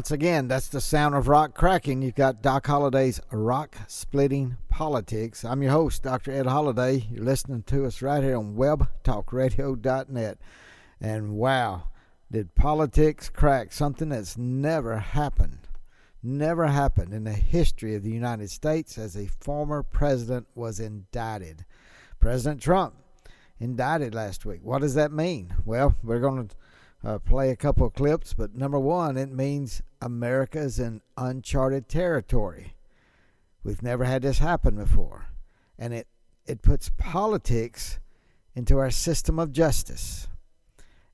Once again, that's the sound of rock cracking. You've got Doc Holliday's Rock Splitting Politics. I'm your host, Dr. Ed Holliday. You're listening to us right here on webtalkradio.net. And wow, did politics crack something that's never happened, never happened in the history of the United States as a former president was indicted. President Trump indicted last week. What does that mean? Well, we're going to uh, play a couple of clips, but number one, it means America's in uncharted territory. We've never had this happen before, and it it puts politics into our system of justice.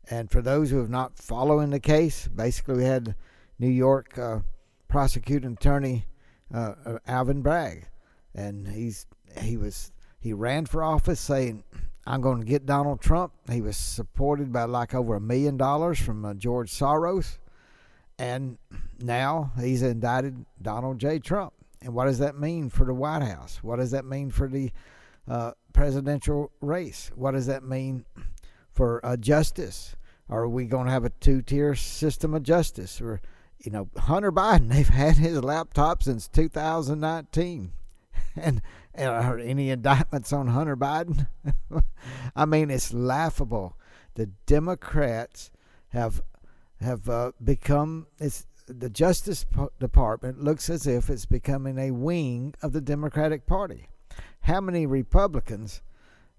And for those who have not following the case, basically we had New York uh, prosecuting attorney uh, uh Alvin Bragg, and he's he was he ran for office saying I'm going to get Donald Trump. He was supported by like over a million dollars from uh, George Soros. And now he's indicted Donald J. Trump. And what does that mean for the White House? What does that mean for the uh, presidential race? What does that mean for uh, justice? Are we going to have a two tier system of justice? Or, you know, Hunter Biden, they've had his laptop since 2019. And or any indictments on Hunter Biden. I mean, it's laughable. The Democrats have have uh, become it's the Justice Department looks as if it's becoming a wing of the Democratic Party. How many Republicans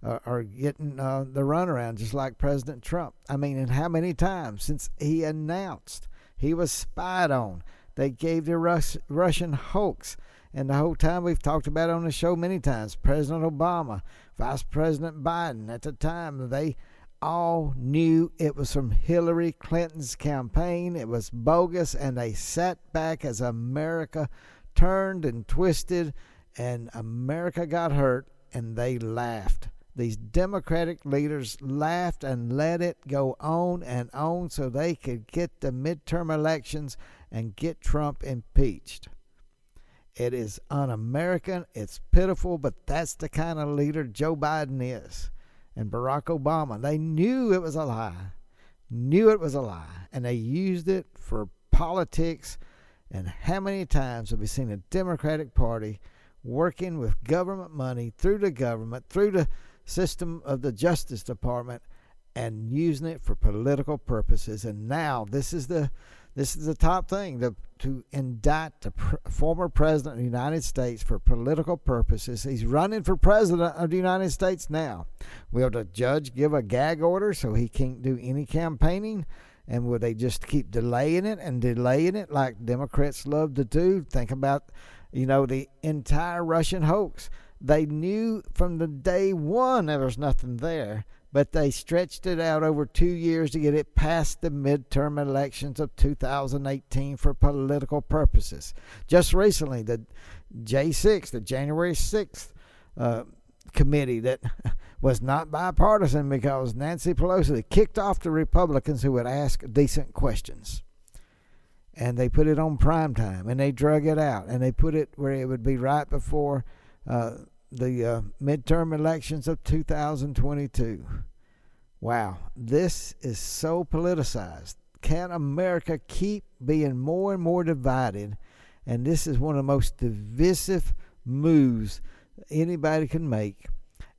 uh, are getting uh, the runaround, just like President Trump? I mean, and how many times since he announced he was spied on? They gave the Rus- Russian hoax and the whole time we've talked about on the show many times President Obama, Vice President Biden, at the time, they all knew it was from Hillary Clinton's campaign. It was bogus, and they sat back as America turned and twisted, and America got hurt, and they laughed. These Democratic leaders laughed and let it go on and on so they could get the midterm elections and get Trump impeached. It is un American. It's pitiful, but that's the kind of leader Joe Biden is. And Barack Obama, they knew it was a lie, knew it was a lie, and they used it for politics. And how many times have we seen a Democratic Party working with government money through the government, through the system of the Justice Department, and using it for political purposes? And now this is the this is the top thing to, to indict the pr- former president of the United States for political purposes. He's running for president of the United States now. Will the judge give a gag order so he can't do any campaigning? And will they just keep delaying it and delaying it like Democrats love to do? Think about, you know, the entire Russian hoax. They knew from the day one there was nothing there but they stretched it out over two years to get it past the midterm elections of 2018 for political purposes. Just recently, the J6, the January 6th uh, committee that was not bipartisan because Nancy Pelosi kicked off the Republicans who would ask decent questions. And they put it on prime time and they drug it out and they put it where it would be right before uh, the uh, midterm elections of 2022. Wow, this is so politicized. Can America keep being more and more divided? And this is one of the most divisive moves anybody can make.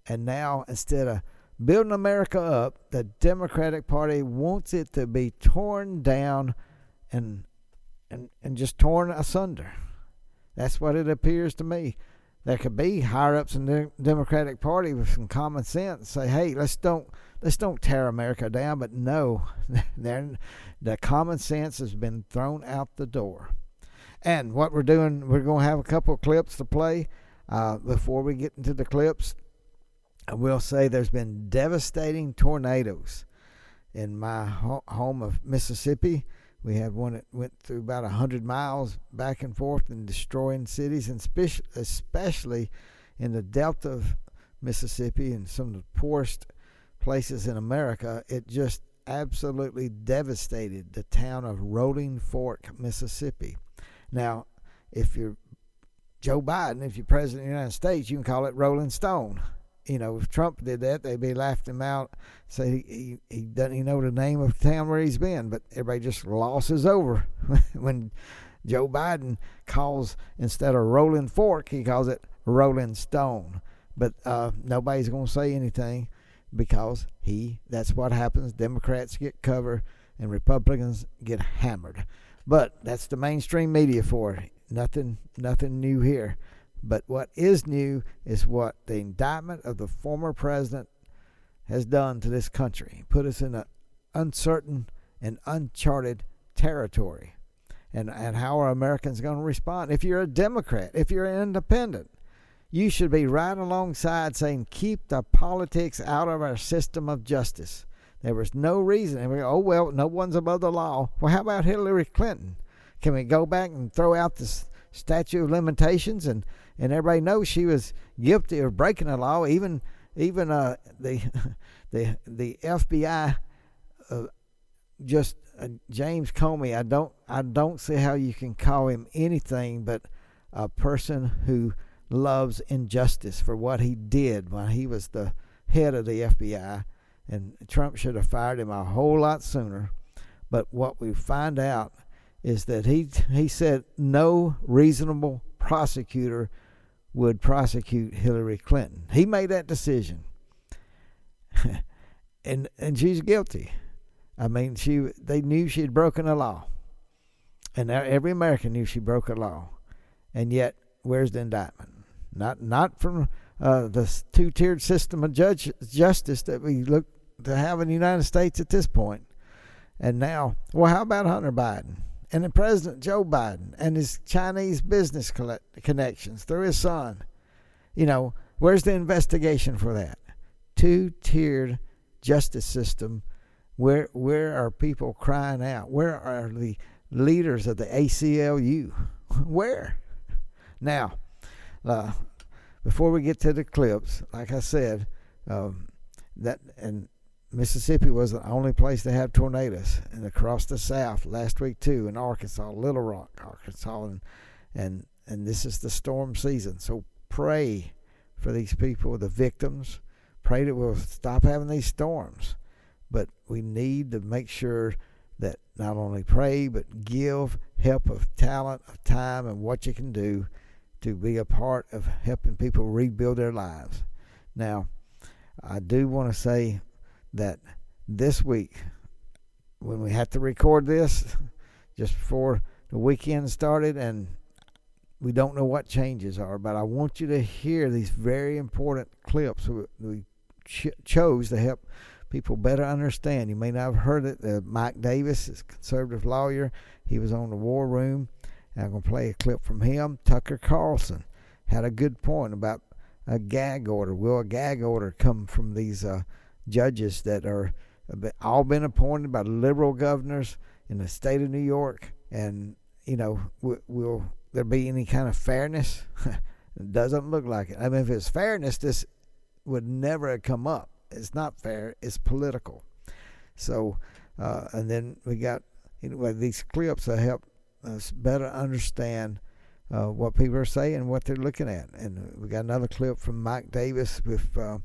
And now, instead of building America up, the Democratic Party wants it to be torn down and and, and just torn asunder. That's what it appears to me there could be higher ups in the Democratic Party with some common sense say, hey, let's don't let's don't tear America down. But no, the common sense has been thrown out the door. And what we're doing, we're going to have a couple of clips to play uh, before we get into the clips. I will say there's been devastating tornadoes in my ho- home of Mississippi. We had one that went through about 100 miles back and forth and destroying cities, and spe- especially in the delta of Mississippi and some of the poorest places in America. It just absolutely devastated the town of Rolling Fork, Mississippi. Now, if you're Joe Biden, if you're president of the United States, you can call it Rolling Stone. You know, if Trump did that, they'd be laughing him out, say he, he, he doesn't even know the name of the town where he's been, but everybody just losses over when Joe Biden calls instead of Rolling Fork, he calls it Rolling Stone. But uh, nobody's going to say anything because he that's what happens. Democrats get cover and Republicans get hammered. But that's the mainstream media for it. Nothing nothing new here. But what is new is what the indictment of the former president has done to this country. Put us in an uncertain and uncharted territory. And, and how are Americans going to respond? If you're a Democrat, if you're an independent, you should be right alongside saying, keep the politics out of our system of justice. There was no reason. And we go, oh, well, no one's above the law. Well, how about Hillary Clinton? Can we go back and throw out the statute of limitations and, and everybody knows she was guilty of breaking the law? Even even uh, the the the FBI uh, just uh, James Comey. I don't I don't see how you can call him anything but a person who loves injustice for what he did when he was the head of the FBI, and Trump should have fired him a whole lot sooner. But what we find out is that he he said no reasonable prosecutor would prosecute Hillary Clinton. He made that decision, and and she's guilty. I mean, she they knew she had broken the law, and every American knew she broke a law, and yet where's the indictment? Not not from uh, the two-tiered system of judge justice that we look to have in the United States at this point. And now, well, how about Hunter Biden and the President Joe Biden and his Chinese business connections through his son? You know, where's the investigation for that? Two-tiered justice system. Where where are people crying out? Where are the leaders of the ACLU? Where? Now, uh, before we get to the clips, like I said, um, that and Mississippi was the only place to have tornadoes, and across the South last week too, in Arkansas, Little Rock, Arkansas, and and and this is the storm season. So pray for these people, the victims. Pray that we'll stop having these storms, but we need to make sure that not only pray but give help of talent, of time, and what you can do to be a part of helping people rebuild their lives. Now, I do want to say that this week, when we had to record this, just before the weekend started, and we don't know what changes are, but I want you to hear these very important clips we ch- chose to help people better understand. You may not have heard it. Uh, Mike Davis is a conservative lawyer. He was on the War Room I'm going to play a clip from him. Tucker Carlson had a good point about a gag order. Will a gag order come from these uh, judges that are all been appointed by liberal governors in the state of New York? And, you know, will, will there be any kind of fairness? it doesn't look like it. I mean, if it's fairness, this would never have come up. It's not fair, it's political. So, uh, and then we got know, these clips that help us better understand uh, what people are saying, what they're looking at. And we got another clip from Mike Davis with uh,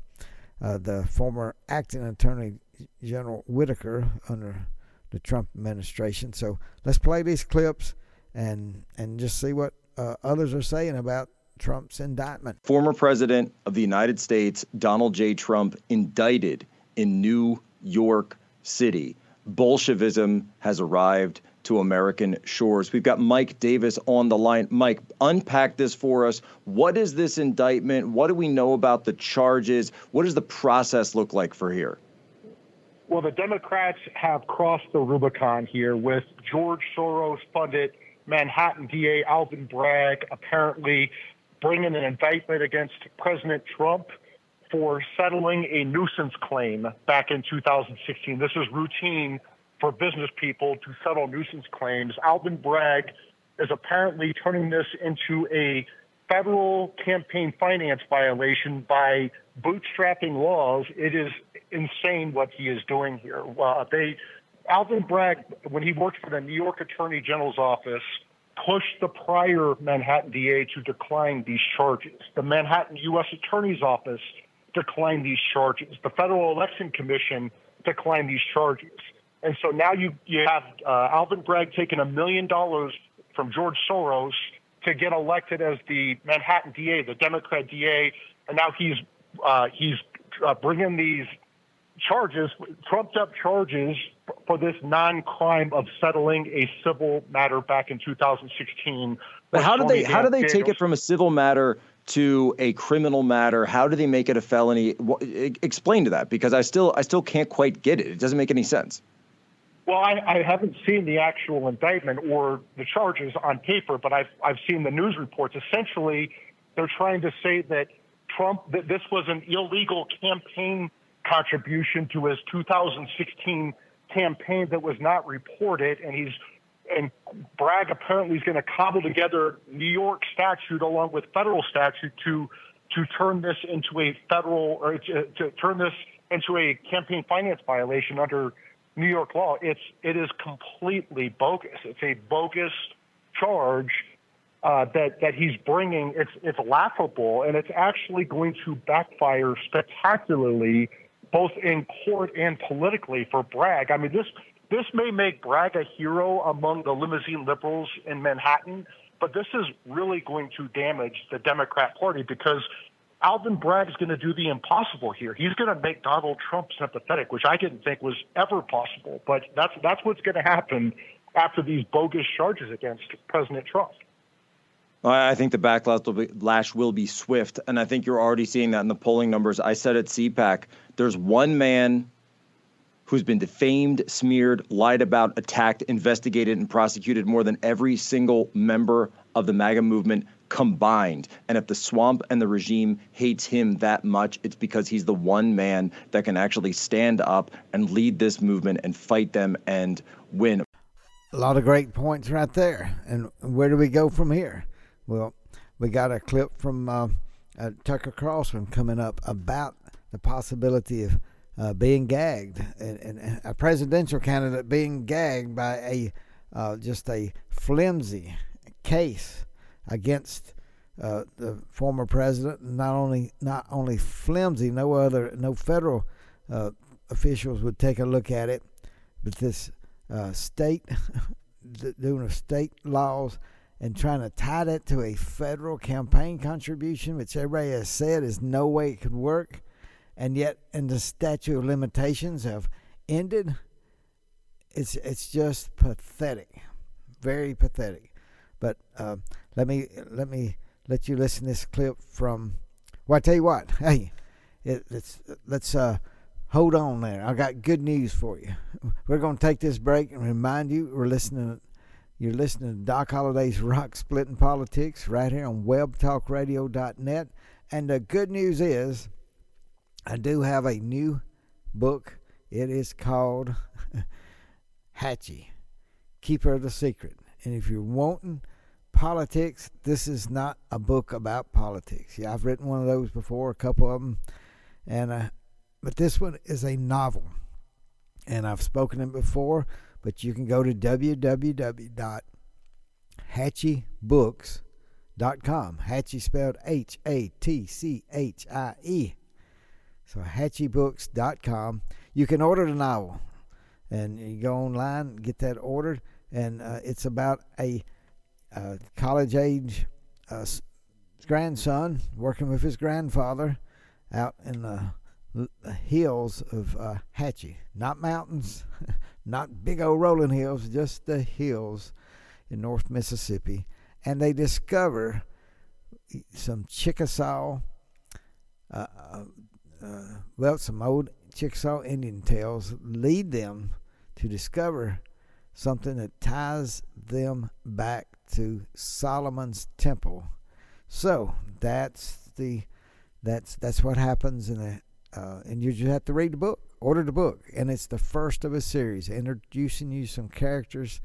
uh, the former acting Attorney General Whitaker under the Trump administration. So let's play these clips and and just see what uh, others are saying about Trump's indictment. Former President of the United States Donald J. Trump indicted in New York City. Bolshevism has arrived to American shores. We've got Mike Davis on the line. Mike, unpack this for us. What is this indictment? What do we know about the charges? What does the process look like for here? Well, the Democrats have crossed the Rubicon here with George Soros funded Manhattan DA Alvin Bragg apparently bringing an indictment against President Trump for settling a nuisance claim back in 2016. This is routine for business people to settle nuisance claims. Alvin Bragg is apparently turning this into a federal campaign finance violation by bootstrapping laws. It is insane what he is doing here. Uh, they, Alvin Bragg, when he worked for the New York Attorney General's office, pushed the prior Manhattan DA to decline these charges. The Manhattan U.S. Attorney's Office declined these charges. The Federal Election Commission declined these charges. And so now you, you have uh, Alvin Bragg taking a million dollars from George Soros to get elected as the Manhattan DA, the Democrat DA, and now he's uh, he's uh, bringing these charges, trumped up charges for this non-crime of settling a civil matter back in 2016. But how do they how do they take it from a civil matter to a criminal matter? How do they make it a felony? Explain to that because I still I still can't quite get it. It doesn't make any sense. Well, I, I haven't seen the actual indictment or the charges on paper, but I've I've seen the news reports. Essentially, they're trying to say that Trump that this was an illegal campaign contribution to his 2016 campaign that was not reported, and he's and Bragg apparently is going to cobble together New York statute along with federal statute to to turn this into a federal or to, to turn this into a campaign finance violation under New York law. It's it is completely bogus. It's a bogus charge uh, that that he's bringing. It's it's laughable, and it's actually going to backfire spectacularly, both in court and politically for Bragg. I mean this this may make Bragg a hero among the limousine liberals in Manhattan, but this is really going to damage the Democrat Party because Alvin Bragg is going to do the impossible here. He's going to make Donald Trump sympathetic, which I didn't think was ever possible. But that's that's what's going to happen after these bogus charges against President Trump. I think the backlash will be, lash will be swift, and I think you're already seeing that in the polling numbers. I said at CPAC, there's one man who's been defamed, smeared, lied about, attacked, investigated, and prosecuted more than every single member of the MAGA movement combined. And if the swamp and the regime hates him that much, it's because he's the one man that can actually stand up and lead this movement and fight them and win. A lot of great points right there. And where do we go from here? Well, we got a clip from uh, uh, Tucker Carlson coming up about the possibility of uh, being gagged, and, and, a presidential candidate being gagged by a uh, just a flimsy case against uh, the former president. Not only not only flimsy, no other no federal uh, officials would take a look at it, but this uh, state doing state laws and trying to tie that to a federal campaign contribution, which everybody has said is no way it could work, and yet and the statute of limitations have ended. It's it's just pathetic, very pathetic. But uh, let me let me let you listen this clip from. Well, I tell you what. Hey, it, let's let's uh, hold on there. I got good news for you. We're going to take this break and remind you we're listening. You're listening to Doc Holliday's Rock Splitting Politics right here on WebTalkRadio.net. And the good news is, I do have a new book. It is called Hatchie, Keeper of the Secret. And if you're wanting politics. This is not a book about politics. Yeah, I've written one of those before, a couple of them, and uh, but this one is a novel, and I've spoken it before. But you can go to www.hatchiebooks.com. Hatchie spelled H A T C H I E. So hatchiebooks.com. You can order the novel, and you go online, and get that ordered, and uh, it's about a uh, college age uh, grandson working with his grandfather out in the, hills of uh, Hatchie. Not mountains, not big old rolling hills, just the hills in North Mississippi. And they discover some Chickasaw, uh, uh, well, some old Chickasaw Indian tales lead them to discover something that ties them back to Solomon's temple. So that's the that's that's what happens in a uh, and you just have to read the book, order the book, and it's the first of a series introducing you some characters,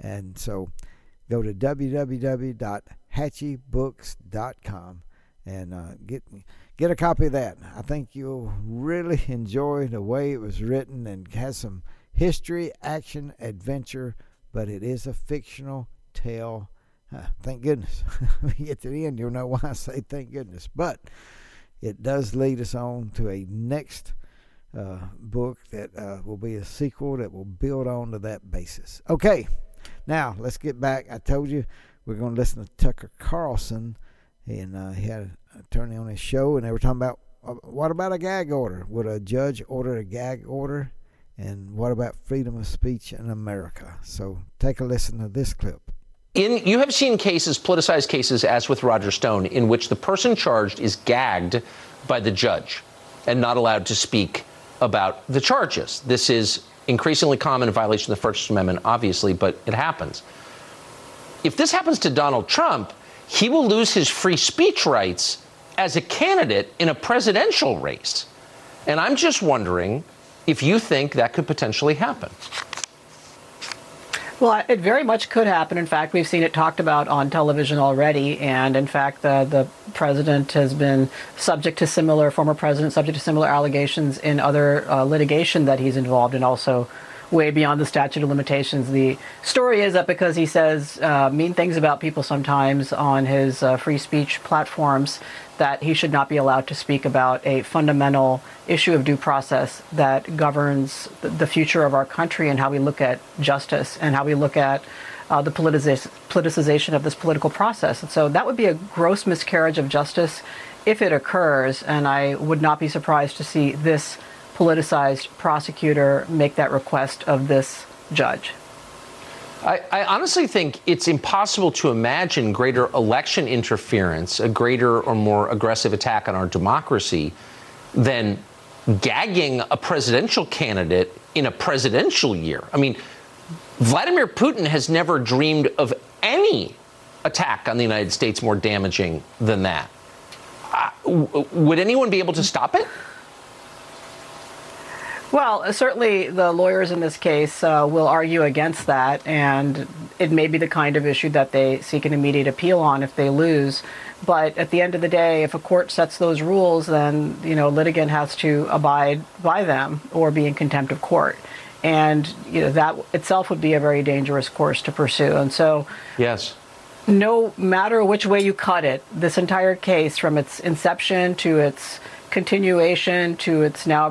and so go to www.hatchiebooks.com and uh, get get a copy of that. I think you'll really enjoy the way it was written and has some history, action, adventure, but it is a fictional tale. Uh, thank goodness. when you get to the end, you'll know why I say thank goodness. But it does lead us on to a next uh, book that uh, will be a sequel that will build on to that basis. Okay, now let's get back. I told you we're going to listen to Tucker Carlson, and uh, he had an attorney on his show, and they were talking about uh, what about a gag order? Would a judge order a gag order? And what about freedom of speech in America? So take a listen to this clip. In, you have seen cases, politicized cases, as with Roger Stone, in which the person charged is gagged by the judge and not allowed to speak about the charges. This is increasingly common in violation of the First Amendment, obviously, but it happens. If this happens to Donald Trump, he will lose his free speech rights as a candidate in a presidential race. And I'm just wondering if you think that could potentially happen. Well, it very much could happen. In fact, we've seen it talked about on television already. And in fact, the, the president has been subject to similar, former president, subject to similar allegations in other uh, litigation that he's involved in, also way beyond the statute of limitations. The story is that because he says uh, mean things about people sometimes on his uh, free speech platforms, that he should not be allowed to speak about a fundamental issue of due process that governs the future of our country and how we look at justice and how we look at uh, the politicization of this political process. And so that would be a gross miscarriage of justice if it occurs, and I would not be surprised to see this politicized prosecutor make that request of this judge. I, I, honestly think it's impossible to imagine greater election interference, a greater or more aggressive attack on our democracy than gagging a presidential candidate in a presidential year. I mean, Vladimir Putin has never dreamed of any attack on the United States more damaging than that. Uh, would anyone be able to stop it? Well, certainly the lawyers in this case uh, will argue against that, and it may be the kind of issue that they seek an immediate appeal on if they lose. But at the end of the day, if a court sets those rules, then you know litigant has to abide by them or be in contempt of court, and you know that itself would be a very dangerous course to pursue. And so, yes, no matter which way you cut it, this entire case, from its inception to its continuation to its now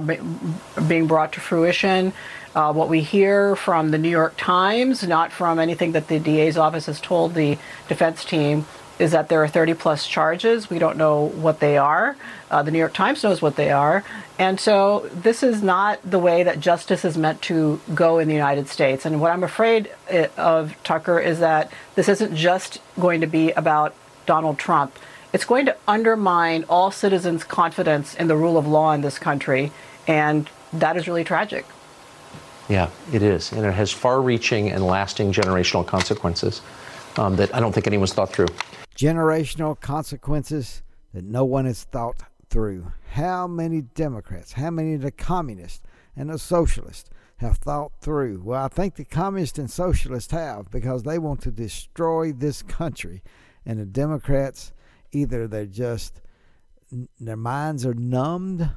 being brought to fruition. Uh, what we hear from the New York Times, not from anything that the DA's office has told the defense team, is that there are 30 plus charges. We don't know what they are. Uh, the New York Times knows what they are. And so this is not the way that justice is meant to go in the United States. And what I'm afraid uh, of, Tucker, is that this isn't just going to be about Donald Trump it's going to undermine all citizens' confidence in the rule of law in this country, and that is really tragic. Yeah, it is. And it has far reaching and lasting generational consequences um, that I don't think anyone's thought through. Generational consequences that no one has thought through. How many Democrats, how many of the communists and the socialists have thought through? Well, I think the communists and socialists have because they want to destroy this country. And the Democrats either they're just their minds are numbed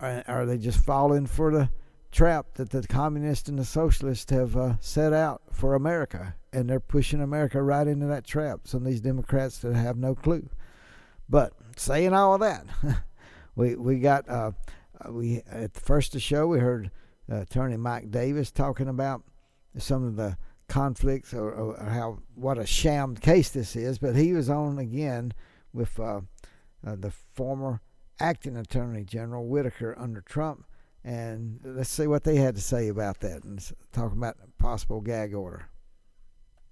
or, or they just falling for the trap that the communists and the socialists have uh, set out for America, and they're pushing America right into that trap. Some of these Democrats that have no clue. But saying all of that, we we got uh, uh, we at the first of the show we heard uh, Attorney Mike Davis talking about some of the conflicts or, or, how what a sham case this is. But he was on again with uh, uh, the former acting Attorney General Whitaker under Trump, and let's see what they had to say about that and talk about a possible gag order.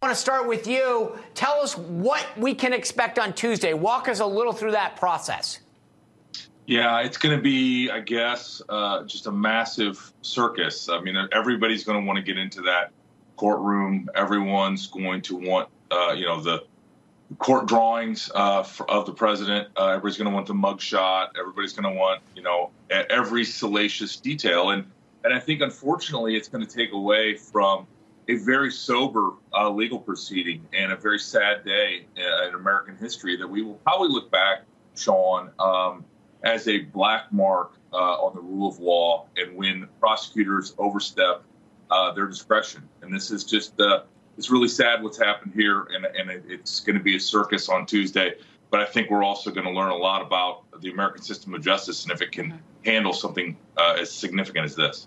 I want to start with you. Tell us what we can expect on Tuesday. Walk us a little through that process. Yeah, it's going to be, I guess, uh, just a massive circus. I mean, everybody's going to want to get into that courtroom. Everyone's going to want, uh, you know, the court drawings uh, for, of the president. Uh, everybody's going to want the mugshot. Everybody's going to want, you know, every salacious detail. And and I think, unfortunately, it's going to take away from a very sober uh, legal proceeding and a very sad day in American history that we will probably look back, Sean, um, as a black mark uh, on the rule of law and when prosecutors overstep uh, their discretion. And this is just uh, it's really sad what's happened here, and, and it's going to be a circus on Tuesday. But I think we're also going to learn a lot about the American system of justice and if it can handle something uh, as significant as this.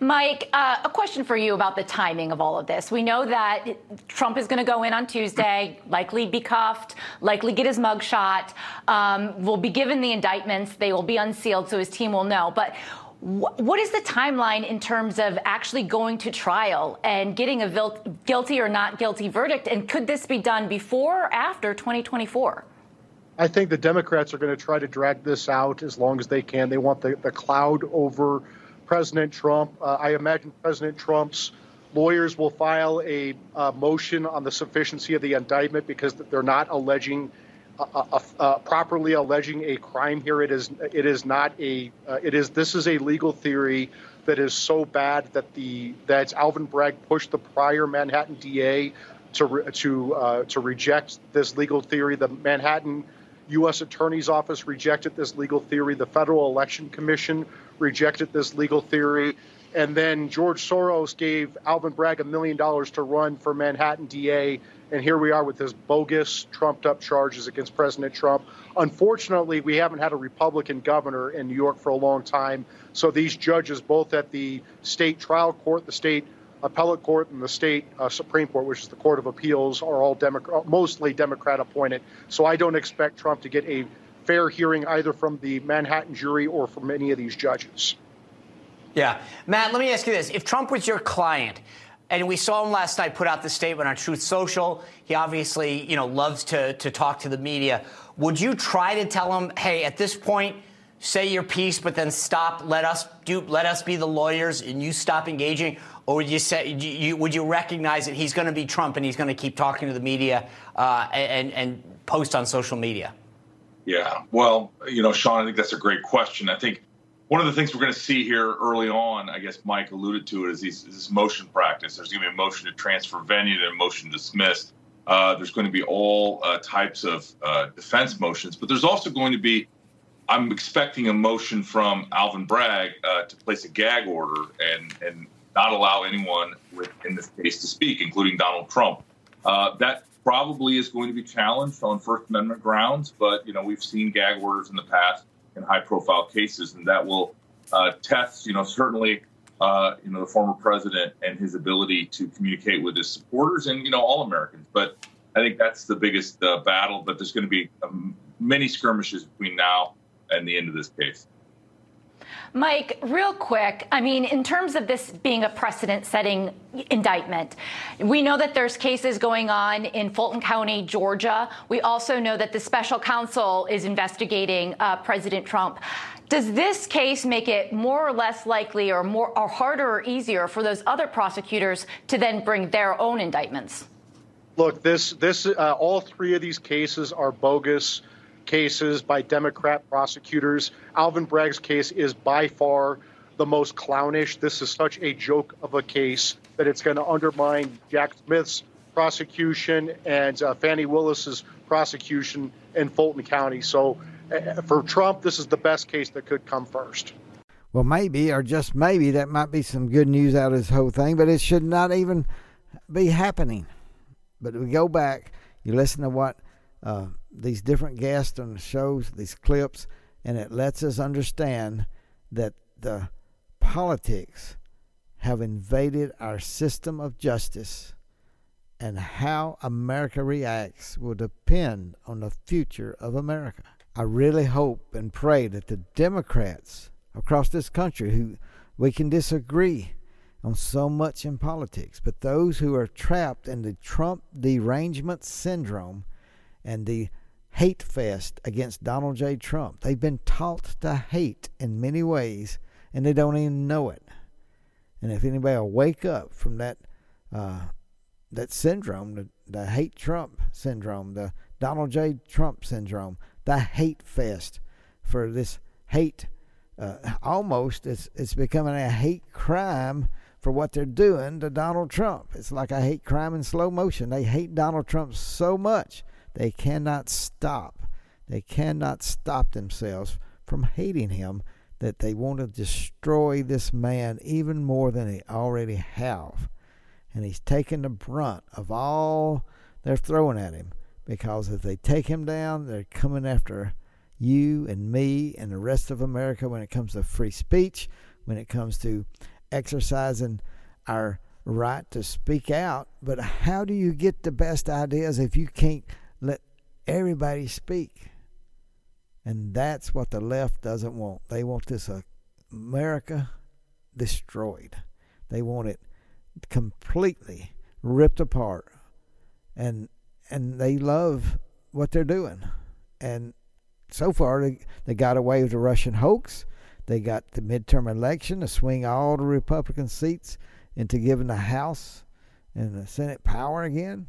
Mike, uh, a question for you about the timing of all of this. We know that Trump is going to go in on Tuesday, likely be cuffed, likely get his mugshot, um, will be given the indictments. They will be unsealed so his team will know. But what is the timeline in terms of actually going to trial and getting a guilty or not guilty verdict? And could this be done before or after 2024? I think the Democrats are going to try to drag this out as long as they can. They want the, the cloud over President Trump. Uh, I imagine President Trump's lawyers will file a uh, motion on the sufficiency of the indictment because they're not alleging properly alleging a crime here. It is it is not a uh, it is this is a legal theory that is so bad that the that Alvin Bragg pushed the prior Manhattan DA to re, to uh, to reject this legal theory. The Manhattan U.S. Attorney's Office rejected this legal theory. The Federal Election Commission rejected this legal theory. And then George Soros gave Alvin Bragg a million dollars to run for Manhattan DA and here we are with this bogus, trumped up charges against President Trump. Unfortunately, we haven't had a Republican governor in New York for a long time. So these judges, both at the state trial court, the state appellate court, and the state uh, Supreme Court, which is the Court of Appeals, are all Democrat, mostly Democrat appointed. So I don't expect Trump to get a fair hearing either from the Manhattan jury or from any of these judges. Yeah. Matt, let me ask you this. If Trump was your client, and we saw him last night put out the statement on Truth Social. He obviously, you know, loves to, to talk to the media. Would you try to tell him, hey, at this point, say your piece, but then stop, let us do, let us be the lawyers, and you stop engaging? Or would you say, you, would you recognize that he's going to be Trump and he's going to keep talking to the media uh, and, and post on social media? Yeah, well, you know, Sean, I think that's a great question. I think one of the things we're going to see here early on, I guess Mike alluded to it, is, these, is this motion practice. There's going to be a motion to transfer venue and a motion dismissed. Uh, there's going to be all uh, types of uh, defense motions, but there's also going to be, I'm expecting a motion from Alvin Bragg uh, to place a gag order and and not allow anyone with, in this case to speak, including Donald Trump. Uh, that probably is going to be challenged on First Amendment grounds, but you know we've seen gag orders in the past in high profile cases, and that will uh, test, you know, certainly, uh, you know, the former president and his ability to communicate with his supporters and you know all Americans. But I think that's the biggest uh, battle. But there's going to be um, many skirmishes between now and the end of this case. Mike, real quick, I mean, in terms of this being a precedent setting indictment, we know that there's cases going on in Fulton County, Georgia. We also know that the special counsel is investigating uh, President Trump. Does this case make it more or less likely or more or harder or easier for those other prosecutors to then bring their own indictments? Look, this this uh, all three of these cases are bogus cases by Democrat prosecutors. Alvin Bragg's case is by far the most clownish. This is such a joke of a case that it's going to undermine Jack Smith's prosecution and uh, Fani Willis's prosecution in Fulton County. So uh, for Trump, this is the best case that could come first. Well, maybe, or just maybe, that might be some good news out of this whole thing, but it should not even be happening. But we go back, you listen to what uh, these different guests on the shows, these clips, and it lets us understand that the politics have invaded our system of justice and how America reacts will depend on the future of America. I really hope and pray that the Democrats across this country who we can disagree on so much in politics, but those who are trapped in the Trump derangement syndrome and the hate fest against Donald J. Trump. They've been taught to hate in many ways, and they don't even know it. And if anybody will wake up from that uh, that syndrome, the, the hate Trump syndrome, the Donald J. Trump syndrome, the hate fest for this hate, uh, almost it's it's becoming a hate crime for what they're doing to Donald Trump. It's like a hate crime in slow motion. They hate Donald Trump so much they cannot stop. They cannot stop themselves from hating him that they want to destroy this man even more than they already have. And he's taking the brunt of all they're throwing at him because if they take him down, they're coming after you and me and the rest of America when it comes to free speech, when it comes to exercising our right to speak out. But how do you get the best ideas if you can't everybody speak? And that's what the left doesn't want. They want this America destroyed. They want it completely ripped apart. And and they love what they're doing. And so far they, they got away with the Russian hoax. They got the midterm election to swing all the Republican seats into giving the House and the Senate power again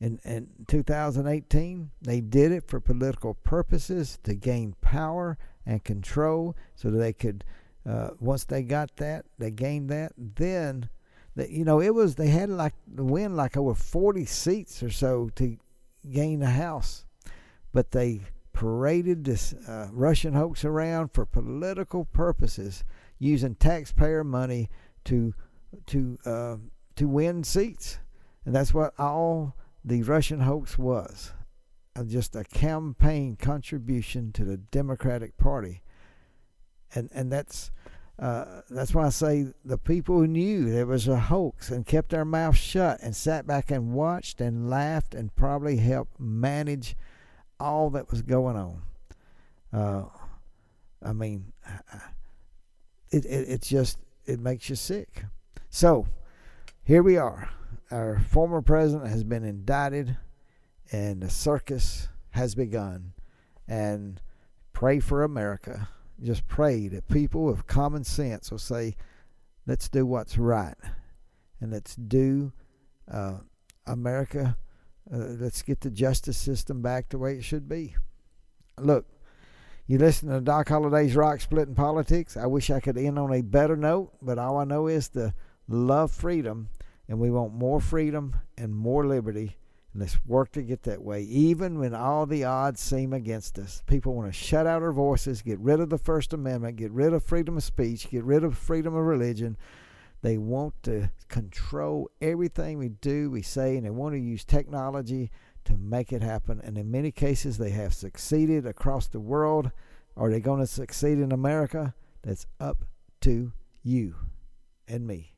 in, in 2018. They did it for political purposes to gain power and control so that they could, uh, once they got that, they gained that, then, you know, it was, they had like to win like over 40 seats or so to gain the House. But they paraded this uh, Russian hoax around for political purposes using taxpayer money to to uh, to win seats, and that's what all the Russian hoax was uh, just a campaign contribution to the Democratic Party. And and that's uh, that's why I say the people who knew there was a hoax and kept their mouths shut and sat back and watched and laughed and probably helped manage all that was going on. Uh, I mean, it, it it's just it makes you sick. So here we are our former president has been indicted and the circus has begun. And pray for America. Just pray that people with common sense will say, let's do what's right and let's do uh, America, uh, let's get the justice system back the way it should be. Look, you listen to Doc Holliday's Rock Splitting Politics. I wish I could end on a better note, but all I know is to love freedom and we want more freedom and more liberty. And let's work to get that way, even when all the odds seem against us. People want to shut out our voices, get rid of the First Amendment, get rid of freedom of speech, get rid of freedom of religion. They want to control everything we do, we say, and they want to use technology to make it happen. And in many cases, they have succeeded across the world. Are they going to succeed in America? That's up to you and me.